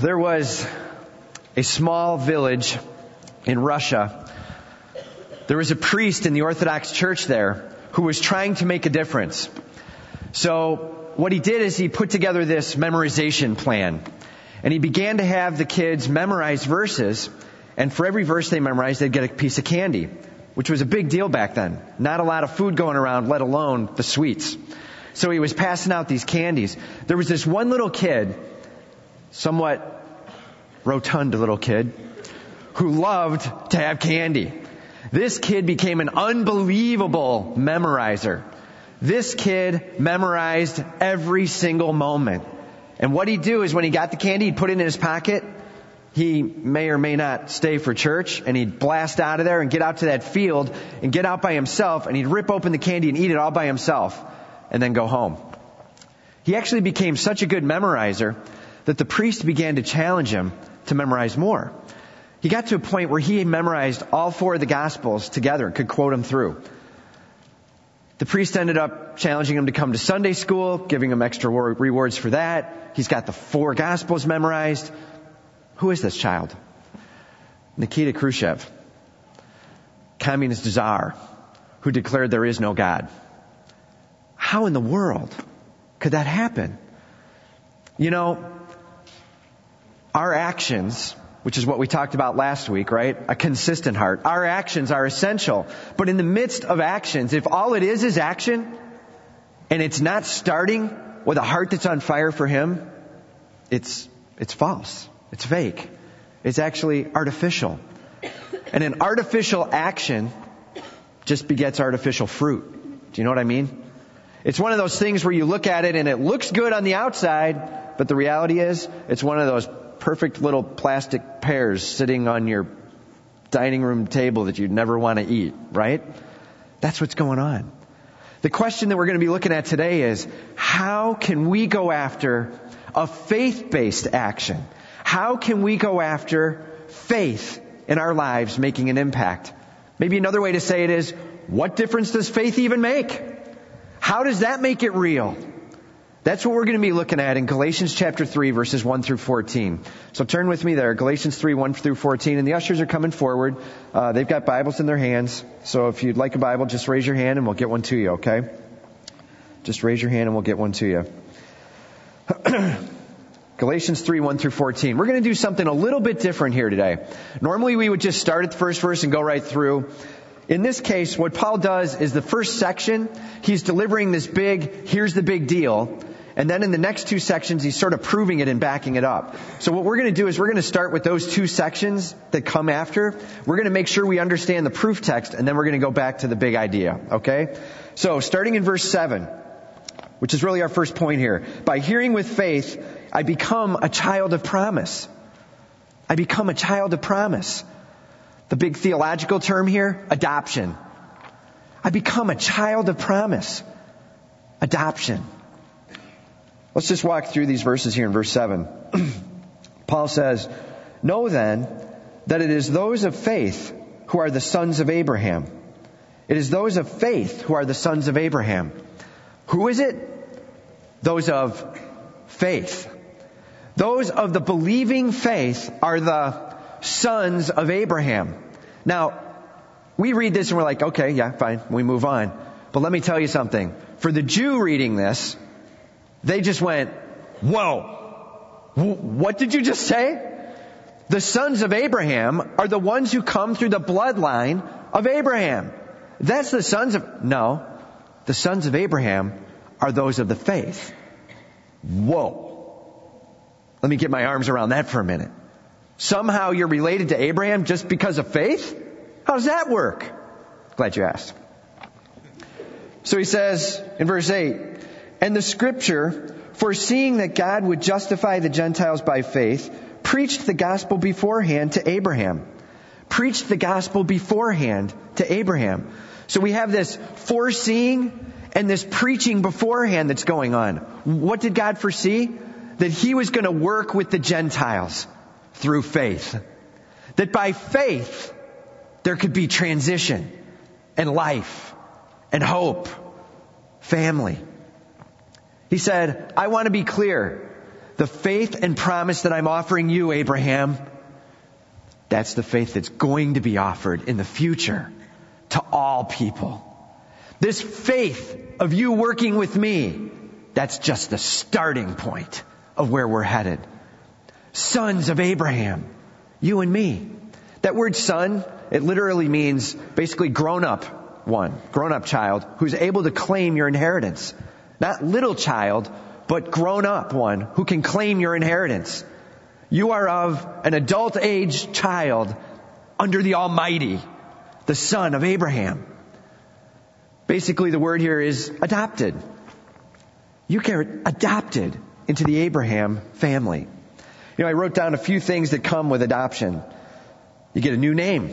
There was a small village in Russia. There was a priest in the Orthodox Church there who was trying to make a difference. So what he did is he put together this memorization plan. And he began to have the kids memorize verses. And for every verse they memorized, they'd get a piece of candy, which was a big deal back then. Not a lot of food going around, let alone the sweets. So he was passing out these candies. There was this one little kid, somewhat rotund little kid, who loved to have candy. This kid became an unbelievable memorizer. This kid memorized every single moment. And what he'd do is when he got the candy, he'd put it in his pocket. He may or may not stay for church and he'd blast out of there and get out to that field and get out by himself and he'd rip open the candy and eat it all by himself and then go home. He actually became such a good memorizer that the priest began to challenge him to memorize more. He got to a point where he memorized all four of the Gospels together and could quote them through. The priest ended up challenging him to come to Sunday school, giving him extra rewards for that. He's got the four Gospels memorized. Who is this child? Nikita Khrushchev, communist czar, who declared there is no God. How in the world could that happen? You know, our actions, which is what we talked about last week, right? A consistent heart. Our actions are essential. But in the midst of actions, if all it is is action, and it's not starting with a heart that's on fire for Him, it's, it's false. It's fake. It's actually artificial. And an artificial action just begets artificial fruit. Do you know what I mean? It's one of those things where you look at it and it looks good on the outside, but the reality is it's one of those perfect little plastic pears sitting on your dining room table that you'd never want to eat, right? That's what's going on. The question that we're going to be looking at today is how can we go after a faith-based action? How can we go after faith in our lives making an impact? Maybe another way to say it is, what difference does faith even make? How does that make it real? That's what we're going to be looking at in Galatians chapter 3 verses 1 through 14. So turn with me there, Galatians 3, 1 through 14. And the ushers are coming forward. Uh, they've got Bibles in their hands. So if you'd like a Bible, just raise your hand and we'll get one to you, okay? Just raise your hand and we'll get one to you. Galatians 3, 1 through 14. We're going to do something a little bit different here today. Normally we would just start at the first verse and go right through. In this case, what Paul does is the first section, he's delivering this big, here's the big deal. And then in the next two sections, he's sort of proving it and backing it up. So what we're going to do is we're going to start with those two sections that come after. We're going to make sure we understand the proof text and then we're going to go back to the big idea. Okay? So starting in verse 7, which is really our first point here. By hearing with faith, I become a child of promise. I become a child of promise. The big theological term here, adoption. I become a child of promise. Adoption. Let's just walk through these verses here in verse 7. Paul says, Know then that it is those of faith who are the sons of Abraham. It is those of faith who are the sons of Abraham. Who is it? Those of faith. Those of the believing faith are the sons of Abraham. Now, we read this and we're like, okay, yeah, fine, we move on. But let me tell you something. For the Jew reading this, they just went, whoa. What did you just say? The sons of Abraham are the ones who come through the bloodline of Abraham. That's the sons of, no. The sons of Abraham are those of the faith. Whoa. Let me get my arms around that for a minute. Somehow you're related to Abraham just because of faith? How does that work? Glad you asked. So he says in verse 8, and the scripture, foreseeing that God would justify the Gentiles by faith, preached the gospel beforehand to Abraham. Preached the gospel beforehand to Abraham. So we have this foreseeing and this preaching beforehand that's going on. What did God foresee? That He was going to work with the Gentiles through faith. That by faith, there could be transition and life and hope, family. He said, I want to be clear the faith and promise that I'm offering you, Abraham, that's the faith that's going to be offered in the future to all people. This faith of you working with me, that's just the starting point of where we're headed. Sons of Abraham, you and me. That word son, it literally means basically grown up one, grown up child who's able to claim your inheritance. Not little child, but grown up one who can claim your inheritance. You are of an adult age child under the Almighty, the son of Abraham. Basically, the word here is adopted. You get adopted into the Abraham family. You know, I wrote down a few things that come with adoption. You get a new name.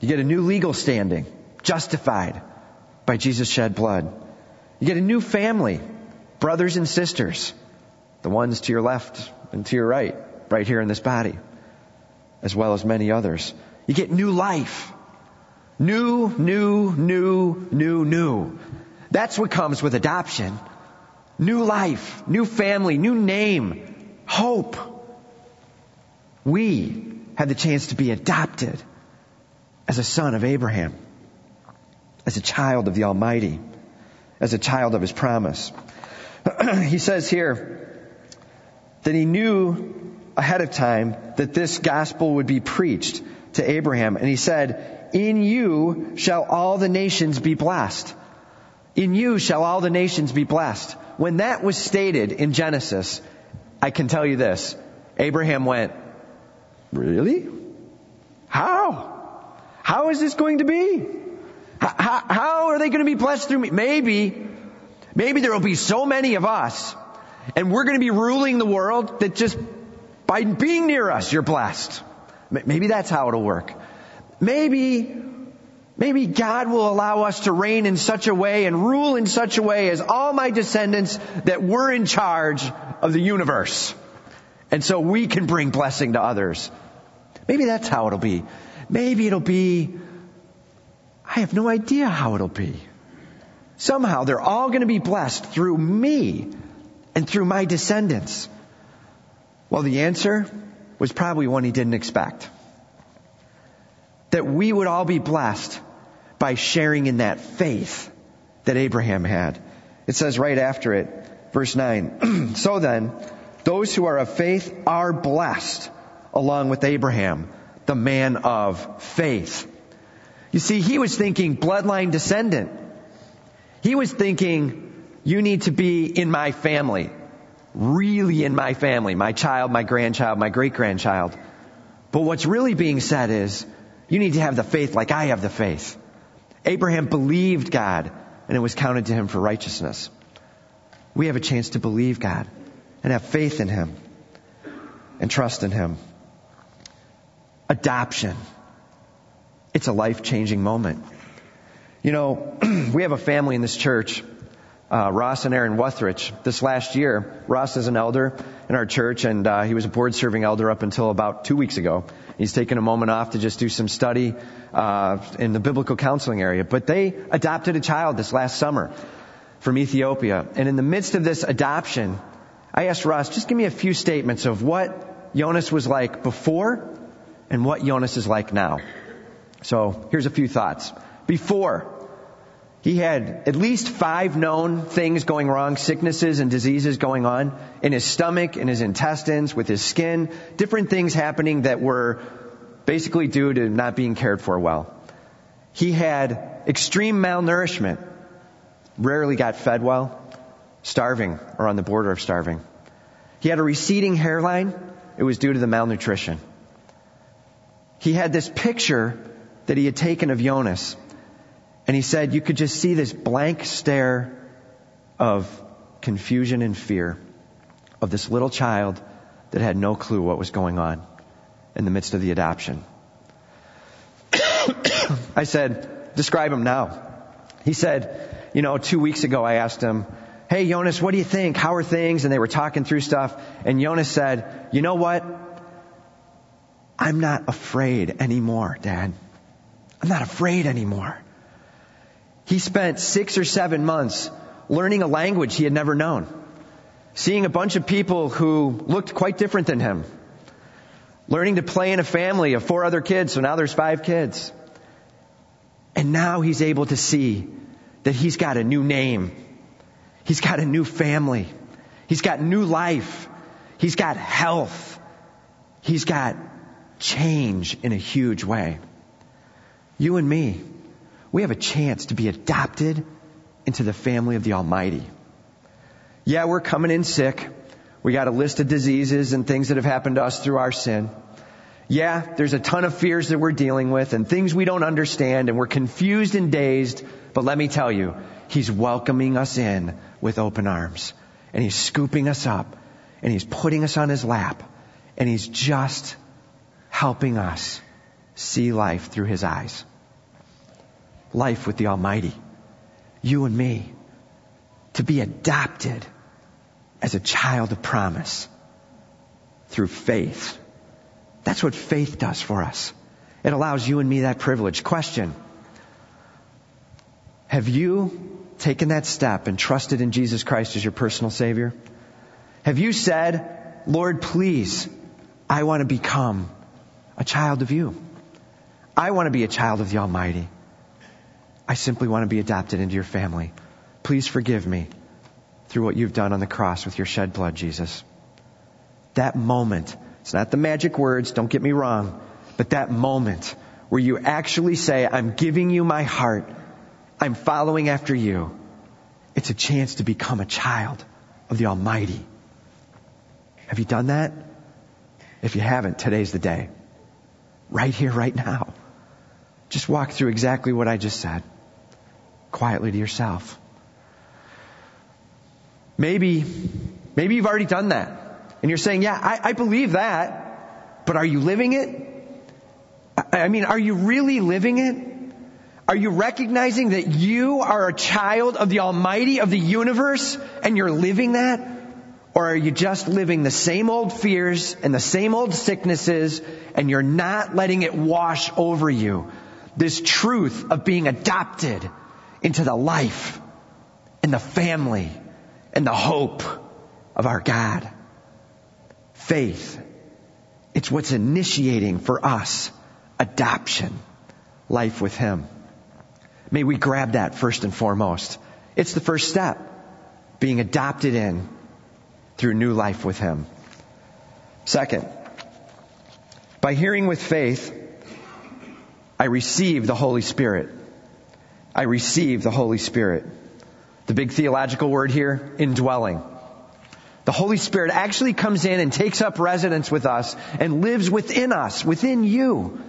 You get a new legal standing, justified by Jesus' shed blood. You get a new family, brothers and sisters, the ones to your left and to your right, right here in this body, as well as many others. You get new life. New, new, new, new, new. That's what comes with adoption. New life, new family, new name, hope. We had the chance to be adopted as a son of Abraham, as a child of the Almighty, as a child of His promise. he says here that he knew ahead of time that this gospel would be preached to Abraham. And he said, in you shall all the nations be blessed. In you shall all the nations be blessed. When that was stated in Genesis, I can tell you this. Abraham went, really? How? How is this going to be? How, how are they going to be blessed through me? Maybe, maybe there will be so many of us and we're going to be ruling the world that just by being near us, you're blessed. Maybe that's how it'll work. Maybe, maybe God will allow us to reign in such a way and rule in such a way as all my descendants that we're in charge of the universe. And so we can bring blessing to others. Maybe that's how it'll be. Maybe it'll be, I have no idea how it'll be. Somehow they're all going to be blessed through me and through my descendants. Well, the answer was probably one he didn't expect. That we would all be blessed by sharing in that faith that Abraham had. It says right after it, verse 9, so then, those who are of faith are blessed along with Abraham the man of faith. You see, he was thinking bloodline descendant. He was thinking, you need to be in my family. Really in my family. My child, my grandchild, my great grandchild. But what's really being said is, you need to have the faith like I have the faith. Abraham believed God and it was counted to him for righteousness. We have a chance to believe God and have faith in him and trust in him adoption. It's a life changing moment. You know, we have a family in this church, uh, Ross and Aaron Wuthrich. This last year, Ross is an elder in our church, and uh, he was a board serving elder up until about two weeks ago. He's taken a moment off to just do some study uh, in the biblical counseling area. But they adopted a child this last summer from Ethiopia, and in the midst of this adoption, I asked Ross, just give me a few statements of what Jonas was like before and what Jonas is like now. So here's a few thoughts. Before, he had at least five known things going wrong, sicknesses and diseases going on in his stomach, in his intestines, with his skin, different things happening that were basically due to not being cared for well. He had extreme malnourishment, rarely got fed well, starving or on the border of starving. He had a receding hairline. It was due to the malnutrition he had this picture that he had taken of Jonas. And he said you could just see this blank stare of confusion and fear of this little child that had no clue what was going on in the midst of the adoption. I said, describe him now. He said, you know, two weeks ago I asked him, hey Jonas, what do you think? How are things? And they were talking through stuff. And Jonas said, you know what? I'm not afraid anymore, Dad. I'm not afraid anymore. He spent six or seven months learning a language he had never known. seeing a bunch of people who looked quite different than him, learning to play in a family of four other kids, so now there's five kids. And now he's able to see that he's got a new name. He's got a new family. He's got new life. He's got health. He's got change in a huge way. You and me, we have a chance to be adopted into the family of the Almighty. Yeah, we're coming in sick. We got a list of diseases and things that have happened to us through our sin. Yeah, there's a ton of fears that we're dealing with and things we don't understand and we're confused and dazed. But let me tell you, He's welcoming us in with open arms and He's scooping us up and He's putting us on His lap and He's just helping us see life through His eyes. Life with the Almighty. You and me. To be adopted as a child of promise through faith. That's what faith does for us. It allows you and me that privilege. Question. Have you taken that step and trusted in Jesus Christ as your personal Savior? Have you said, Lord, please, I want to become a child of you. I want to be a child of the Almighty. I simply want to be adopted into your family. Please forgive me through what you've done on the cross with your shed blood, Jesus. That moment, it's not the magic words, don't get me wrong, but that moment where you actually say, I'm giving you my heart, I'm following after you, it's a chance to become a child of the Almighty. Have you done that? If you haven't, today's the day. Right here, right now. Just walk through exactly what I just said. Quietly to yourself. Maybe, maybe you've already done that. And you're saying, yeah, I, I believe that. But are you living it? I, I mean, are you really living it? Are you recognizing that you are a child of the Almighty of the universe and you're living that? Or are you just living the same old fears and the same old sicknesses and you're not letting it wash over you? This truth of being adopted into the life and the family and the hope of our God. Faith. It's what's initiating for us adoption, life with Him. May we grab that first and foremost. It's the first step. Being adopted in through new life with Him. Second, by hearing with faith, I receive the Holy Spirit. I receive the Holy Spirit. The big theological word here, indwelling. The Holy Spirit actually comes in and takes up residence with us and lives within us, within you,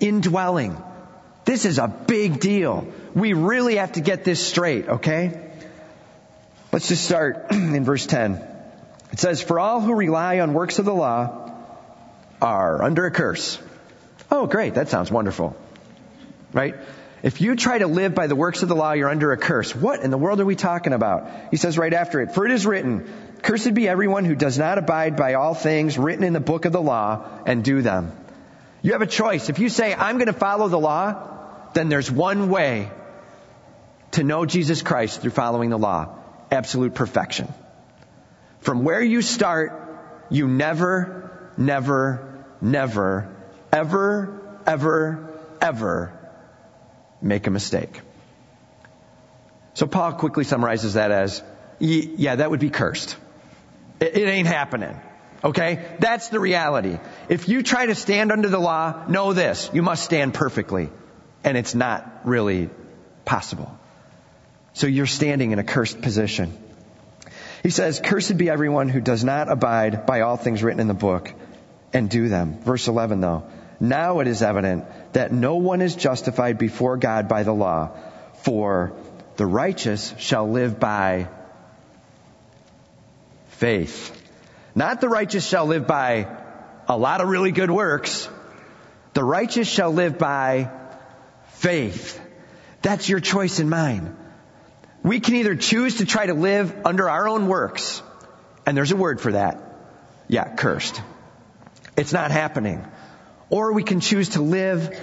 indwelling. This is a big deal. We really have to get this straight, okay? Let's just start in verse 10. It says, For all who rely on works of the law are under a curse. Oh, great. That sounds wonderful. Right? If you try to live by the works of the law, you're under a curse. What in the world are we talking about? He says right after it, For it is written, Cursed be everyone who does not abide by all things written in the book of the law and do them. You have a choice. If you say, I'm going to follow the law, then there's one way to know Jesus Christ through following the law. Absolute perfection. From where you start, you never, never, never, ever, ever, ever make a mistake. So Paul quickly summarizes that as, yeah, that would be cursed. It, ain't happening. Okay? That's the reality. If you try to stand under the law, know this. You must stand perfectly. And it's not really possible. So you're standing in a cursed position. He says, Cursed be everyone who does not abide by all things written in the book and do them. Verse 11 though. Now it is evident that no one is justified before God by the law, for the righteous shall live by faith. Not the righteous shall live by a lot of really good works. The righteous shall live by faith. That's your choice and mine. We can either choose to try to live under our own works, and there's a word for that. Yeah, cursed. It's not happening. Or we can choose to live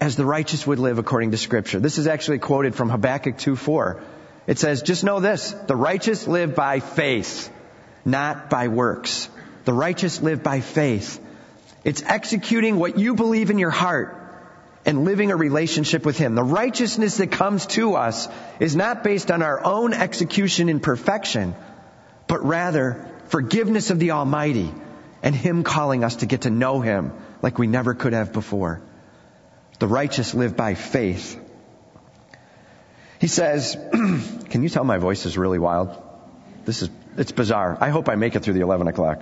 as the righteous would live according to scripture. This is actually quoted from Habakkuk 2:4. It says, just know this, the righteous live by faith. not by works. The righteous live by faith. It's executing what you believe in your heart and living a relationship with Him. The righteousness that comes to us is not based on our own execution in perfection, but rather forgiveness of the Almighty and Him calling us to get to know Him like we never could have before. The righteous live by faith. He says, can you tell my voice is really wild? This is, it's bizarre. I hope I make it through the 11 o'clock.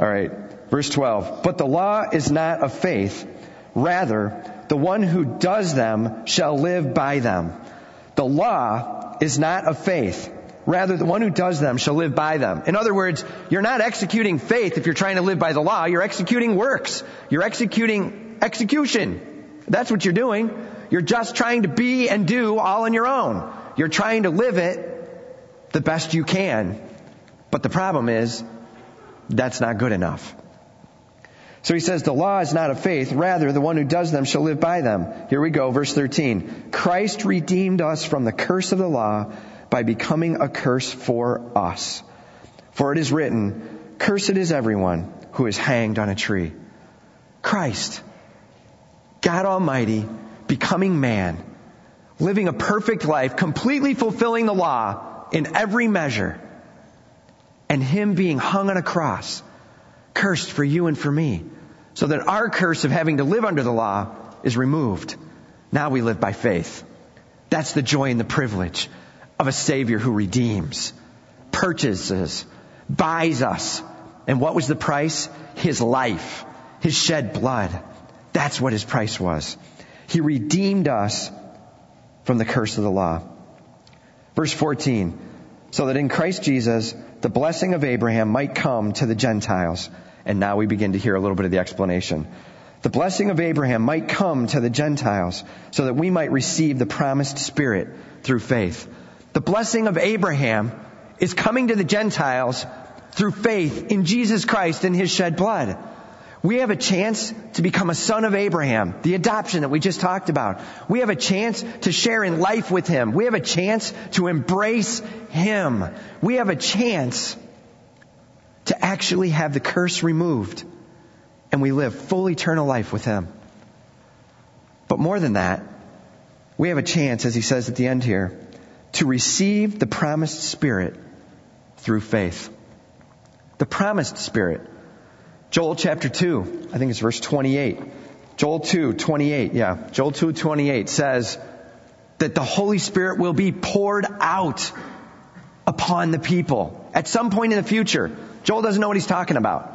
All right. Verse 12. But the law is not of faith. Rather, the one who does them shall live by them. The law is not of faith. Rather, the one who does them shall live by them. In other words, you're not executing faith if you're trying to live by the law. You're executing works. You're executing execution. That's what you're doing. You're just trying to be and do all on your own. You're trying to live it the best you can. But the problem is, that's not good enough. So he says the law is not of faith, rather the one who does them shall live by them. Here we go, verse 13. Christ redeemed us from the curse of the law by becoming a curse for us. For it is written, cursed is everyone who is hanged on a tree. Christ, God Almighty, becoming man, living a perfect life, completely fulfilling the law in every measure, and Him being hung on a cross, cursed for you and for me, so that our curse of having to live under the law is removed. Now we live by faith. That's the joy and the privilege of a Savior who redeems, purchases, buys us. And what was the price? His life, His shed blood. That's what His price was. He redeemed us from the curse of the law. Verse 14. So that in Christ Jesus, the blessing of Abraham might come to the Gentiles. And now we begin to hear a little bit of the explanation. The blessing of Abraham might come to the Gentiles so that we might receive the promised Spirit through faith. The blessing of Abraham is coming to the Gentiles through faith in Jesus Christ and His shed blood. We have a chance to become a son of Abraham, the adoption that we just talked about. We have a chance to share in life with Him. We have a chance to embrace Him. We have a chance to actually have the curse removed and we live full eternal life with Him. But more than that, we have a chance, as He says at the end here, to receive the promised Spirit through faith. The promised Spirit. Joel chapter 2, I think it's verse 28. Joel 2, 28, yeah. Joel 2, 28 says that the Holy Spirit will be poured out upon the people at some point in the future. Joel doesn't know what he's talking about.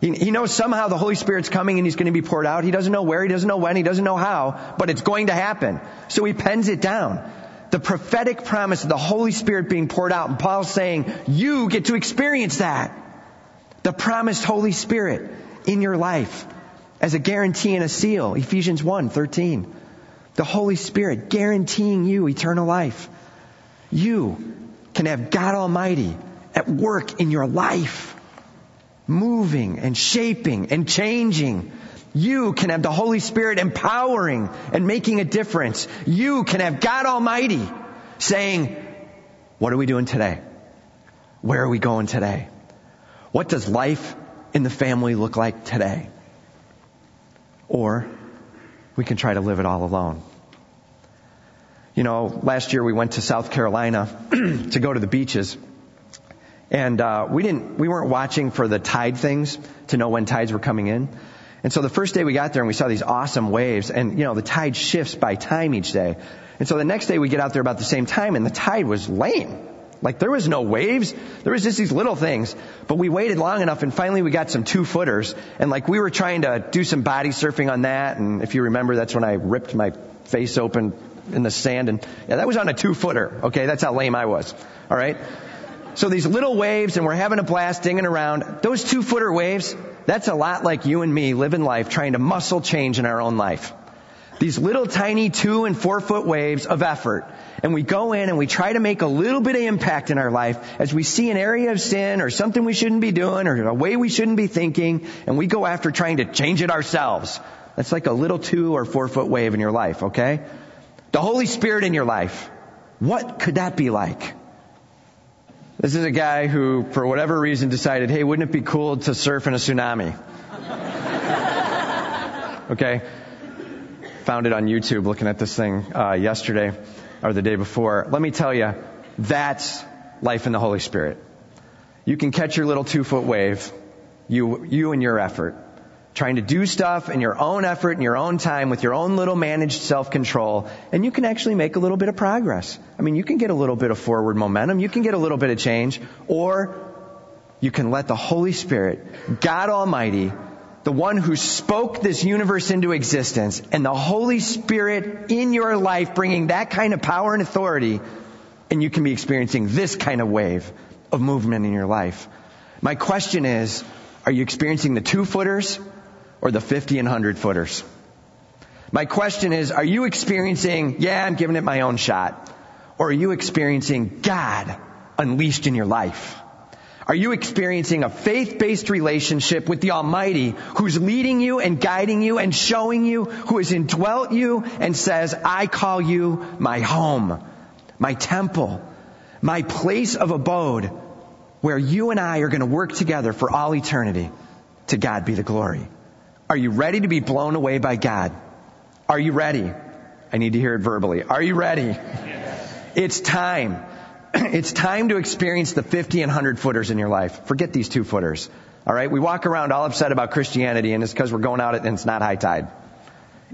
He, he knows somehow the Holy Spirit's coming and he's going to be poured out. He doesn't know where, he doesn't know when, he doesn't know how, but it's going to happen. So he pens it down the prophetic promise of the Holy Spirit being poured out. And Paul's saying, you get to experience that. The promised Holy Spirit in your life as a guarantee and a seal. Ephesians 1, 13. The Holy Spirit guaranteeing you eternal life. You can have God Almighty at work in your life, moving and shaping and changing you can have the Holy Spirit empowering and making a difference. You can have God Almighty saying, what are we doing today? Where are we going today? What does life in the family look like today? Or we can try to live it all alone. You know, last year we went to South Carolina to go to the beaches. And uh, we didn't, we weren't watching for the tide things to know when tides were coming in. And so the first day we got there and we saw these awesome waves and, you know, the tide shifts by time each day. And so the next day we get out there about the same time and the tide was lame. Like there was no waves. There was just these little things. But we waited long enough and finally we got some two footers and like we were trying to do some body surfing on that. And if you remember, that's when I ripped my face open in the sand and yeah, that was on a two footer. Okay. That's how lame I was. All right. So these little waves and we're having a blast dinging around. Those two footer waves, that's a lot like you and me living life trying to muscle change in our own life. These little tiny two and four foot waves of effort. And we go in and we try to make a little bit of impact in our life as we see an area of sin or something we shouldn't be doing or a way we shouldn't be thinking and we go after trying to change it ourselves. That's like a little two or four foot wave in your life, okay? The Holy Spirit in your life. What could that be like? This is a guy who, for whatever reason, decided, hey, wouldn't it be cool to surf in a tsunami? okay? Found it on YouTube looking at this thing uh, yesterday or the day before. Let me tell you, that's life in the Holy Spirit. You can catch your little two foot wave, you, you and your effort. Trying to do stuff in your own effort, in your own time, with your own little managed self control, and you can actually make a little bit of progress. I mean, you can get a little bit of forward momentum, you can get a little bit of change, or you can let the Holy Spirit, God Almighty, the one who spoke this universe into existence, and the Holy Spirit in your life bringing that kind of power and authority, and you can be experiencing this kind of wave of movement in your life. My question is, are you experiencing the two footers or the 50 and 100 footers? My question is, are you experiencing, yeah, I'm giving it my own shot, or are you experiencing God unleashed in your life? Are you experiencing a faith-based relationship with the Almighty who's leading you and guiding you and showing you, who has indwelt you and says, I call you my home, my temple, my place of abode where you and I are going to work together for all eternity. To God be the glory. Are you ready to be blown away by God? Are you ready? I need to hear it verbally. Are you ready? Yes. It's time. It's time to experience the 50 and 100 footers in your life. Forget these two footers. All right? We walk around all upset about Christianity and it's because we're going out and it's not high tide.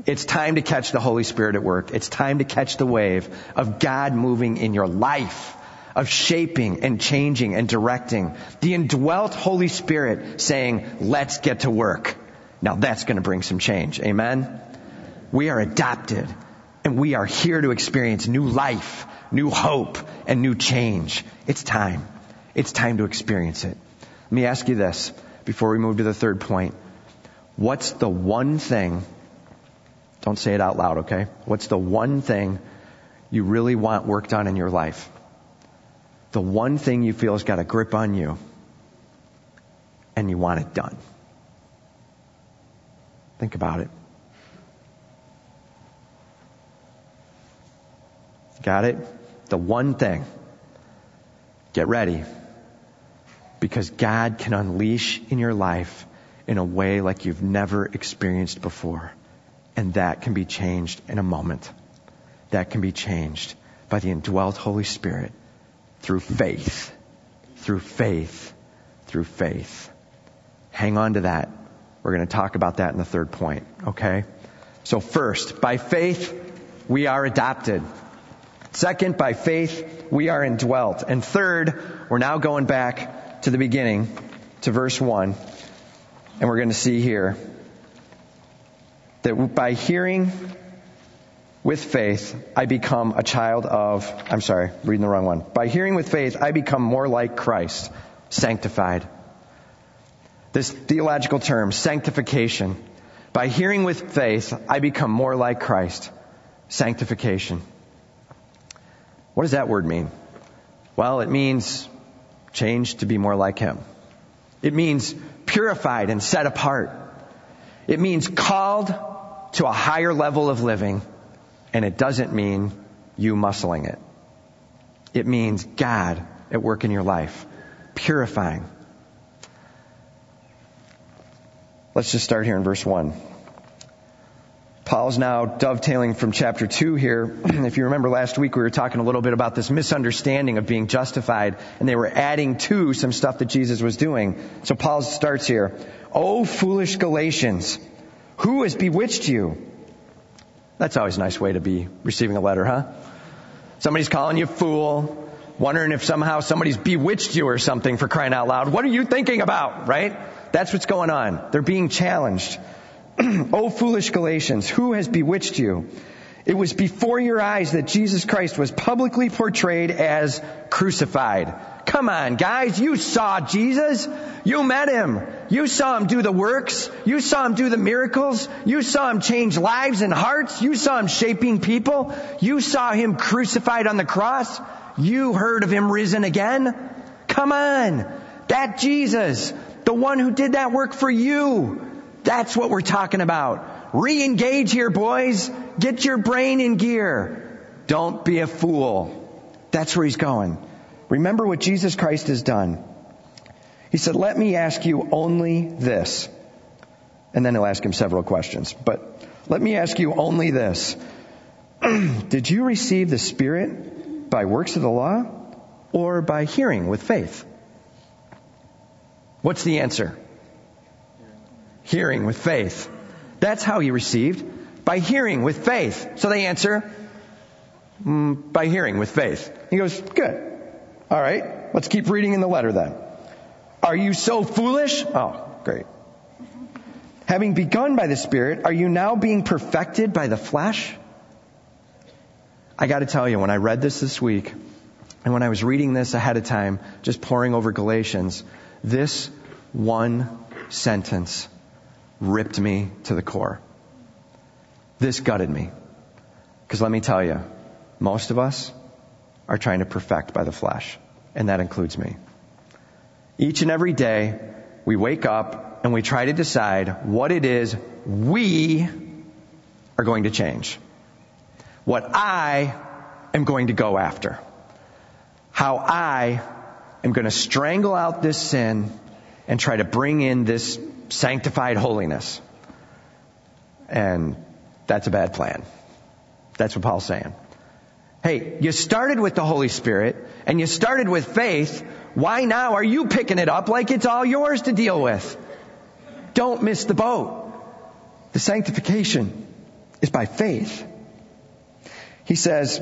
It's time to catch the Holy Spirit at work. It's time to catch the wave of God moving in your life of shaping and changing and directing. The indwelt Holy Spirit saying, let's get to work. Now that's going to bring some change. Amen? We are adopted and we are here to experience new life, new hope, and new change. It's time. It's time to experience it. Let me ask you this before we move to the third point. What's the one thing, don't say it out loud, okay? What's the one thing you really want worked on in your life? the one thing you feel has got a grip on you and you want it done. Think about it. Got it? The one thing. Get ready. Because God can unleash in your life in a way like you've never experienced before. And that can be changed in a moment. That can be changed by the indwelt Holy Spirit through faith. Through faith. Through faith. Hang on to that. We're going to talk about that in the third point, okay? So first, by faith, we are adopted. Second, by faith, we are indwelt. And third, we're now going back to the beginning, to verse 1. And we're going to see here that by hearing with faith, I become a child of, I'm sorry, reading the wrong one. By hearing with faith, I become more like Christ, sanctified. This theological term, sanctification. By hearing with faith, I become more like Christ, sanctification. What does that word mean? Well, it means changed to be more like Him. It means purified and set apart. It means called to a higher level of living and it doesn't mean you muscling it. It means God at work in your life, purifying. Let's just start here in verse 1. Paul's now dovetailing from chapter 2 here. if you remember last week, we were talking a little bit about this misunderstanding of being justified, and they were adding to some stuff that Jesus was doing. So Paul starts here. Oh, foolish Galatians, who has bewitched you? That's always a nice way to be receiving a letter, huh? Somebody's calling you fool, wondering if somehow somebody's bewitched you or something for crying out loud. What are you thinking about, right? That's what's going on. They're being challenged. oh, foolish Galatians, who has bewitched you? It was before your eyes that Jesus Christ was publicly portrayed as crucified. Come on, guys, you saw Jesus. You met him. You saw him do the works. You saw him do the miracles. You saw him change lives and hearts. You saw him shaping people. You saw him crucified on the cross. You heard of him risen again. Come on. That Jesus, the one who did that work for you. That's what we're talking about. Re-engage here, boys. Get your brain in gear. Don't be a fool. That's where he's going. Remember what Jesus Christ has done. He said, let me ask you only this. And then he'll ask him several questions. But let me ask you only this. Did you receive the Spirit by works of the law or by hearing with faith? What's the answer? Hearing with faith. That's how he received. By hearing with faith. So they answer, mm, by hearing with faith. He goes, good. All right. Let's keep reading in the letter then. Are you so foolish? Oh, great. Having begun by the Spirit, are you now being perfected by the flesh? I gotta tell you, when I read this this week, and when I was reading this ahead of time, just poring over Galatians, this one sentence ripped me to the core. This gutted me. Because let me tell you, most of us are trying to perfect by the flesh, and that includes me. Each and every day, we wake up and we try to decide what it is we are going to change. What I am going to go after. How I am going to strangle out this sin and try to bring in this sanctified holiness. And that's a bad plan. That's what Paul's saying. Hey, you started with the Holy Spirit and you started with faith. Why now are you picking it up like it's all yours to deal with? Don't miss the boat. The sanctification is by faith. He says,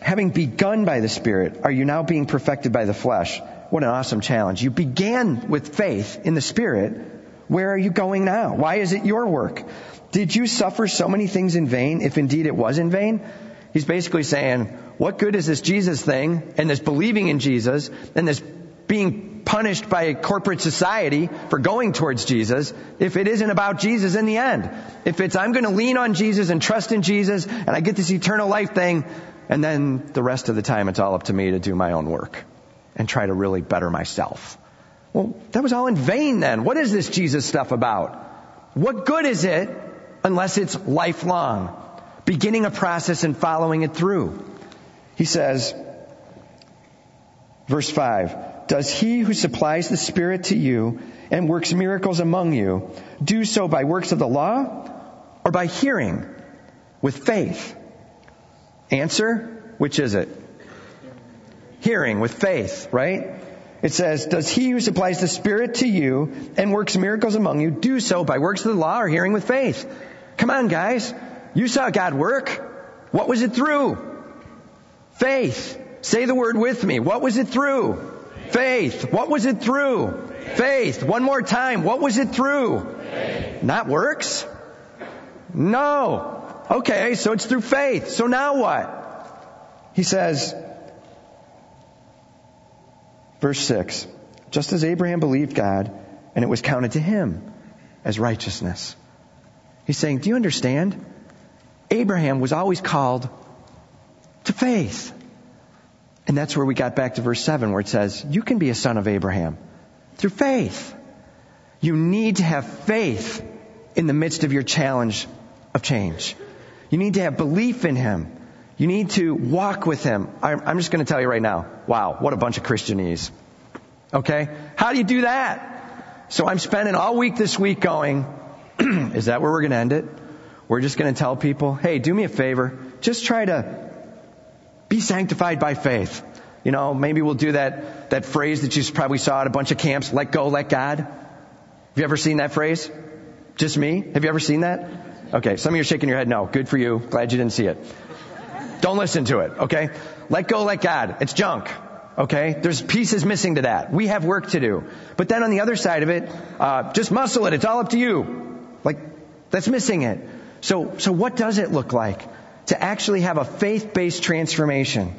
having begun by the Spirit, are you now being perfected by the flesh? What an awesome challenge. You began with faith in the Spirit. Where are you going now? Why is it your work? Did you suffer so many things in vain, if indeed it was in vain? He's basically saying, what good is this Jesus thing and this believing in Jesus and this being punished by a corporate society for going towards Jesus if it isn't about Jesus in the end? If it's, I'm going to lean on Jesus and trust in Jesus and I get this eternal life thing and then the rest of the time it's all up to me to do my own work and try to really better myself. Well, that was all in vain then. What is this Jesus stuff about? What good is it unless it's lifelong? beginning a process and following it through. He says, verse 5, Does he who supplies the Spirit to you and works miracles among you do so by works of the law or by hearing with faith? Answer, which is it? Hearing with faith, right? It says, Does he who supplies the Spirit to you and works miracles among you do so by works of the law or hearing with faith? Come on, guys. You saw God work. What was it through? Faith. Say the word with me. What was it through? Faith. What was it through? Faith. One more time. What was it through? Not works? No. Okay, so it's through faith. So now what? He says, verse 6, just as Abraham believed God, and it was counted to him as righteousness. He's saying, do you understand? Abraham was always called to faith. And that's where we got back to verse 7 where it says, you can be a son of Abraham through faith. You need to have faith in the midst of your challenge of change. You need to have belief in Him. You need to walk with Him. I'm just going to tell you right now, wow, what a bunch of Christianese. Okay? How do you do that? So I'm spending all week this week going, is that where we're going to end it? We're just going to tell people, hey, do me a favor. Just try to be sanctified by faith. You know, maybe we'll do that, that phrase that you probably saw at a bunch of camps, let go, let God. Have you ever seen that phrase? Just me? Have you ever seen that? Okay, some of you are shaking your head no. Good for you. Glad you didn't see it. Don't listen to it, okay? Let go, let God. It's junk. Okay? There's pieces missing to that. We have work to do. But then on the other side of it, uh, just muscle it. It's all up to you. Like, that's missing it. So, so what does it look like to actually have a faith-based transformation?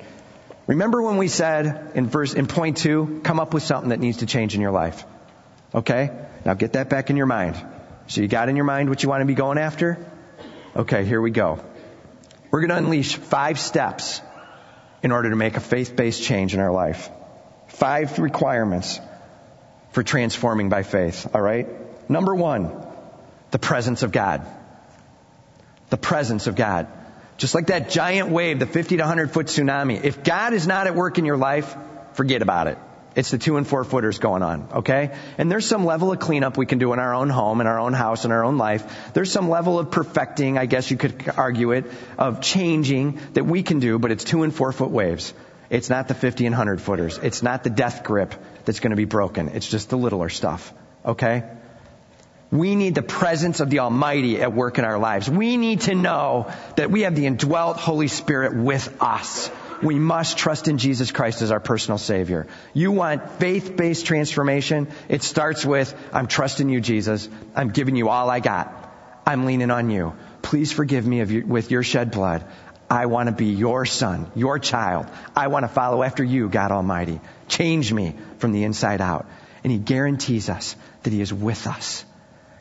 Remember when we said in verse, in point two, come up with something that needs to change in your life. Okay? Now get that back in your mind. So you got in your mind what you want to be going after? Okay, here we go. We're going to unleash five steps in order to make a faith-based change in our life. Five requirements for transforming by faith, alright? Number one, the presence of God the presence of God. Just like that giant wave, the 50 to 100 foot tsunami. If God is not at work in your life, forget about it. It's the two and four footers going on, okay? And there's some level of cleanup we can do in our own home, in our own house, in our own life. There's some level of perfecting, I guess you could argue it, of changing that we can do, but it's two and four foot waves. It's not the 50 and 100 footers. It's not the death grip that's going to be broken. It's just the littler stuff, okay? We need the presence of the Almighty at work in our lives. We need to know that we have the indwelt Holy Spirit with us. We must trust in Jesus Christ as our personal Savior. You want faith-based transformation? It starts with, I'm trusting you, Jesus. I'm giving you all I got. I'm leaning on you. Please forgive me with your shed blood. I want to be your son, your child. I want to follow after you, God Almighty. Change me from the inside out. And He guarantees us that He is with us.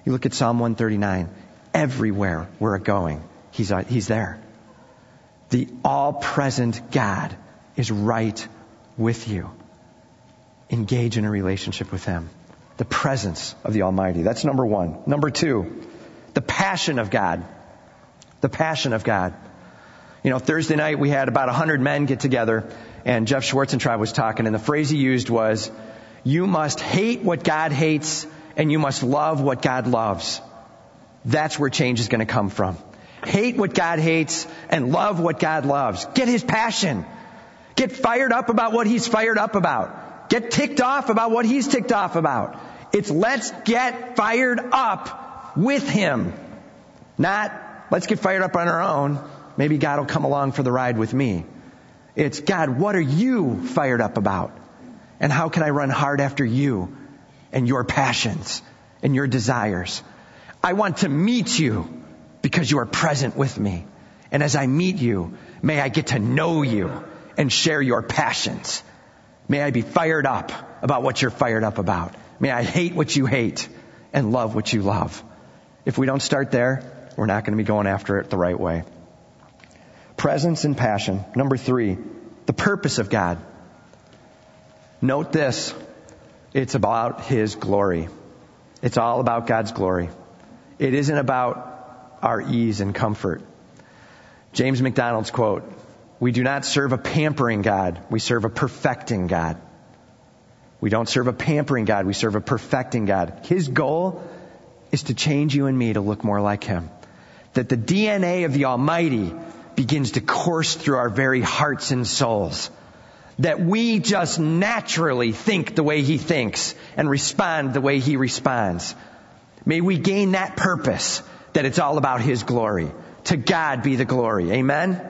You look at Psalm 139. Everywhere we're going, He's, uh, he's there. The all-present God is right with you. Engage in a relationship with Him. The presence of the Almighty. That's number one. Number two, the passion of God. The passion of God. You know, Thursday night we had about a hundred men get together and Jeff Schwarzentraub was talking and the phrase he used was, you must hate what God hates and you must love what God loves. That's where change is going to come from. Hate what God hates and love what God loves. Get his passion. Get fired up about what he's fired up about. Get ticked off about what he's ticked off about. It's let's get fired up with him. Not let's get fired up on our own. Maybe God will come along for the ride with me. It's God, what are you fired up about? And how can I run hard after you? and your passions and your desires. I want to meet you because you are present with me. And as I meet you, may I get to know you and share your passions. May I be fired up about what you're fired up about. May I hate what you hate and love what you love. If we don't start there, we're not going to be going after it the right way. Presence and passion. Number three, the purpose of God. Note this. It's about His glory. It's all about God's glory. It isn't about our ease and comfort. James MacDonald's quote, we do not serve a pampering God, we serve a perfecting God. We don't serve a pampering God, we serve a perfecting God. His goal is to change you and me to look more like Him. That the DNA of the Almighty begins to course through our very hearts and souls that we just naturally think the way He thinks and respond the way He responds. May we gain that purpose that it's all about His glory. To God be the glory. Amen?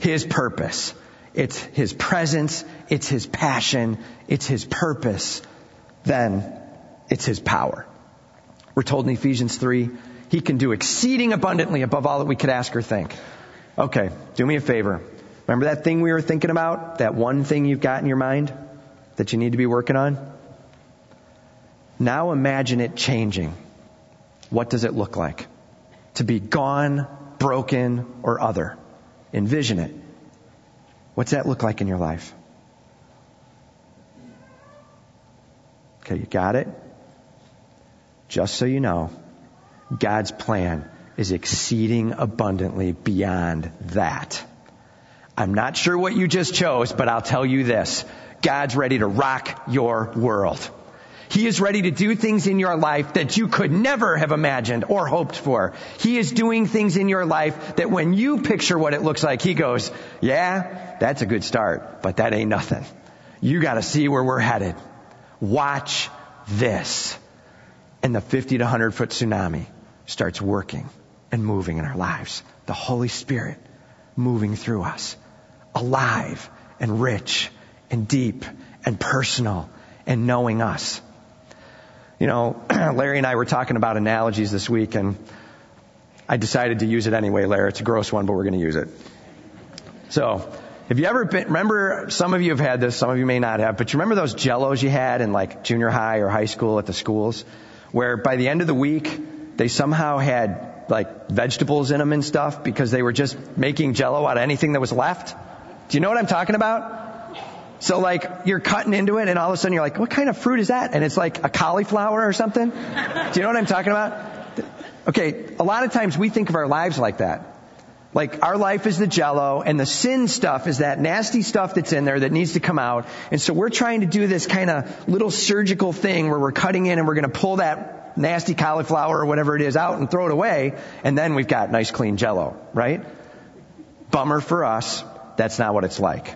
His purpose. It's His presence. It's His passion. It's His purpose. Then it's His power. We're told in Ephesians 3, He can do exceeding abundantly above all that we could ask or think. Okay, do me a favor. Remember that thing we were thinking about? That one thing you've got in your mind that you need to be working on? Now imagine it changing. What does it look like? To be gone, broken, or other. Envision it. What's that look like in your life? Okay, you got it? Just so you know, God's plan is exceeding abundantly beyond that. I'm not sure what you just chose, but I'll tell you this. God's ready to rock your world. He is ready to do things in your life that you could never have imagined or hoped for. He is doing things in your life that when you picture what it looks like, He goes, yeah, that's a good start, but that ain't nothing. You gotta see where we're headed. Watch this. And the 50 to 100 foot tsunami starts working and moving in our lives. The Holy Spirit moving through us alive and rich and deep and personal and knowing us. You know, Larry and I were talking about analogies this week and I decided to use it anyway, Larry. It's a gross one, but we're going to use it. So, have you ever been, remember, some of you have had this, some of you may not have, but you remember those jellos you had in like junior high or high school at the schools? Where by the end of the week, they somehow had like vegetables in them and stuff because they were just making jello out of anything that was left? Do you know what I'm talking about? So like you're cutting into it and all of a sudden you're like, what kind of fruit is that? And it's like a cauliflower or something. Do you know what I'm talking about? Okay, a lot of times we think of our lives like that. Like our life is the jello and the sin stuff is that nasty stuff that's in there that needs to come out. And so we're trying to do this kind of little surgical thing where we're cutting in and we're going to pull that nasty cauliflower or whatever it is out and throw it away. And then we've got nice clean jello, right? Bummer for us. That's not what it's like.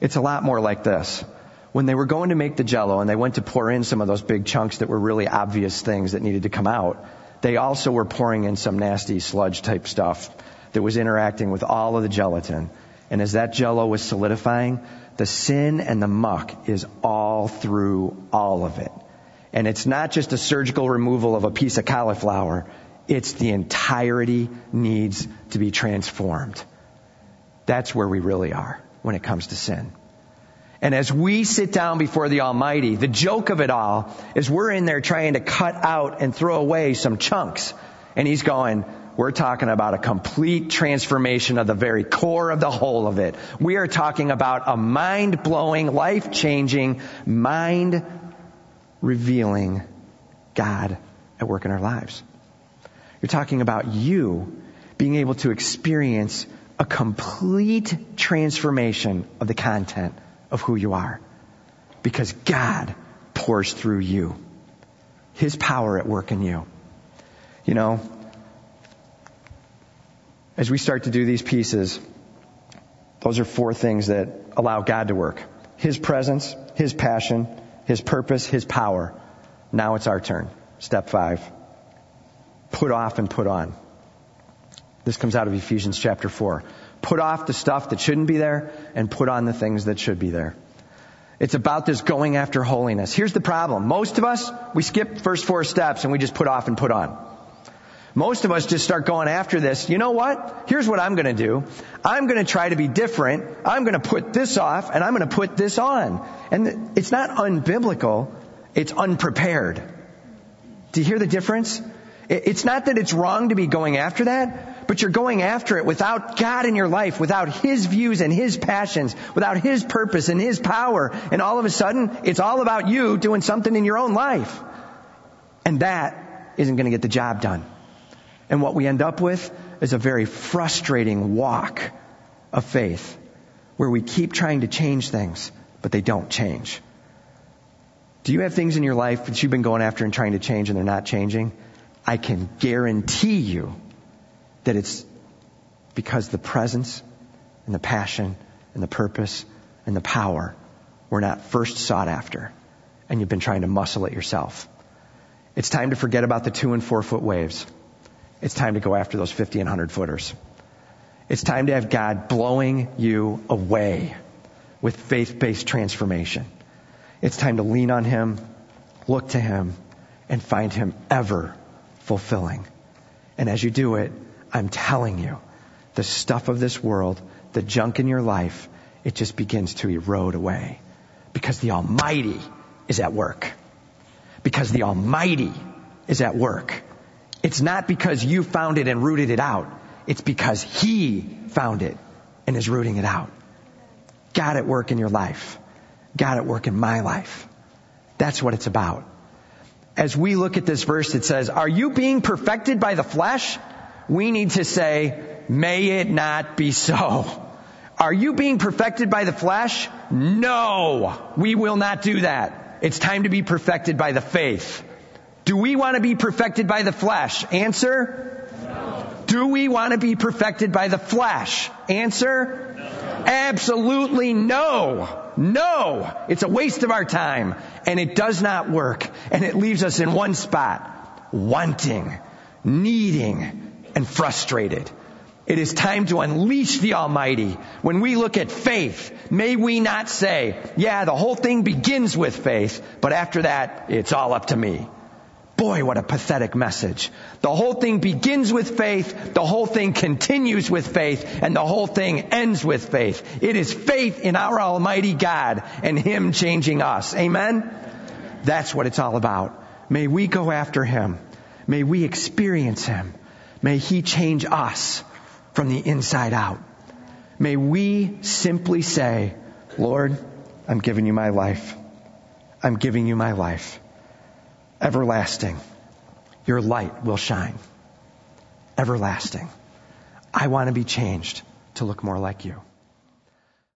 It's a lot more like this. When they were going to make the jello and they went to pour in some of those big chunks that were really obvious things that needed to come out, they also were pouring in some nasty sludge type stuff that was interacting with all of the gelatin. And as that jello was solidifying, the sin and the muck is all through all of it. And it's not just a surgical removal of a piece of cauliflower. It's the entirety needs to be transformed. That's where we really are when it comes to sin. And as we sit down before the Almighty, the joke of it all is we're in there trying to cut out and throw away some chunks. And He's going, we're talking about a complete transformation of the very core of the whole of it. We are talking about a mind blowing, life changing, mind revealing God at work in our lives. You're talking about you being able to experience a complete transformation of the content of who you are. Because God pours through you. His power at work in you. You know, as we start to do these pieces, those are four things that allow God to work. His presence, His passion, His purpose, His power. Now it's our turn. Step five. Put off and put on. This comes out of Ephesians chapter 4. Put off the stuff that shouldn't be there and put on the things that should be there. It's about this going after holiness. Here's the problem. Most of us, we skip first four steps and we just put off and put on. Most of us just start going after this. You know what? Here's what I'm going to do. I'm going to try to be different. I'm going to put this off and I'm going to put this on. And it's not unbiblical. It's unprepared. Do you hear the difference? It's not that it's wrong to be going after that, but you're going after it without God in your life, without His views and His passions, without His purpose and His power. And all of a sudden, it's all about you doing something in your own life. And that isn't going to get the job done. And what we end up with is a very frustrating walk of faith where we keep trying to change things, but they don't change. Do you have things in your life that you've been going after and trying to change and they're not changing? I can guarantee you that it's because the presence and the passion and the purpose and the power were not first sought after and you've been trying to muscle it yourself. It's time to forget about the two and four foot waves. It's time to go after those 50 and 100 footers. It's time to have God blowing you away with faith based transformation. It's time to lean on Him, look to Him, and find Him ever fulfilling. And as you do it, I'm telling you, the stuff of this world, the junk in your life, it just begins to erode away. Because the Almighty is at work. Because the Almighty is at work. It's not because you found it and rooted it out. It's because He found it and is rooting it out. God at work in your life. God at work in my life. That's what it's about. As we look at this verse, it says, Are you being perfected by the flesh? We need to say, May it not be so. Are you being perfected by the flesh? No, we will not do that. It's time to be perfected by the faith. Do we want to be perfected by the flesh? Answer? No. Do we want to be perfected by the flesh? Answer? No. Absolutely no. No. It's a waste of our time. And it does not work. And it leaves us in one spot. Wanting, needing, and frustrated. It is time to unleash the Almighty. When we look at faith, may we not say, yeah, the whole thing begins with faith, but after that, it's all up to me. Boy, what a pathetic message. The whole thing begins with faith, the whole thing continues with faith, and the whole thing ends with faith. It is faith in our Almighty God and Him changing us. Amen? That's what it's all about. May we go after Him. May we experience Him. May He change us from the inside out. May we simply say, Lord, I'm giving you my life. I'm giving you my life everlasting. Your light will shine. Everlasting. I want to be changed to look more like you.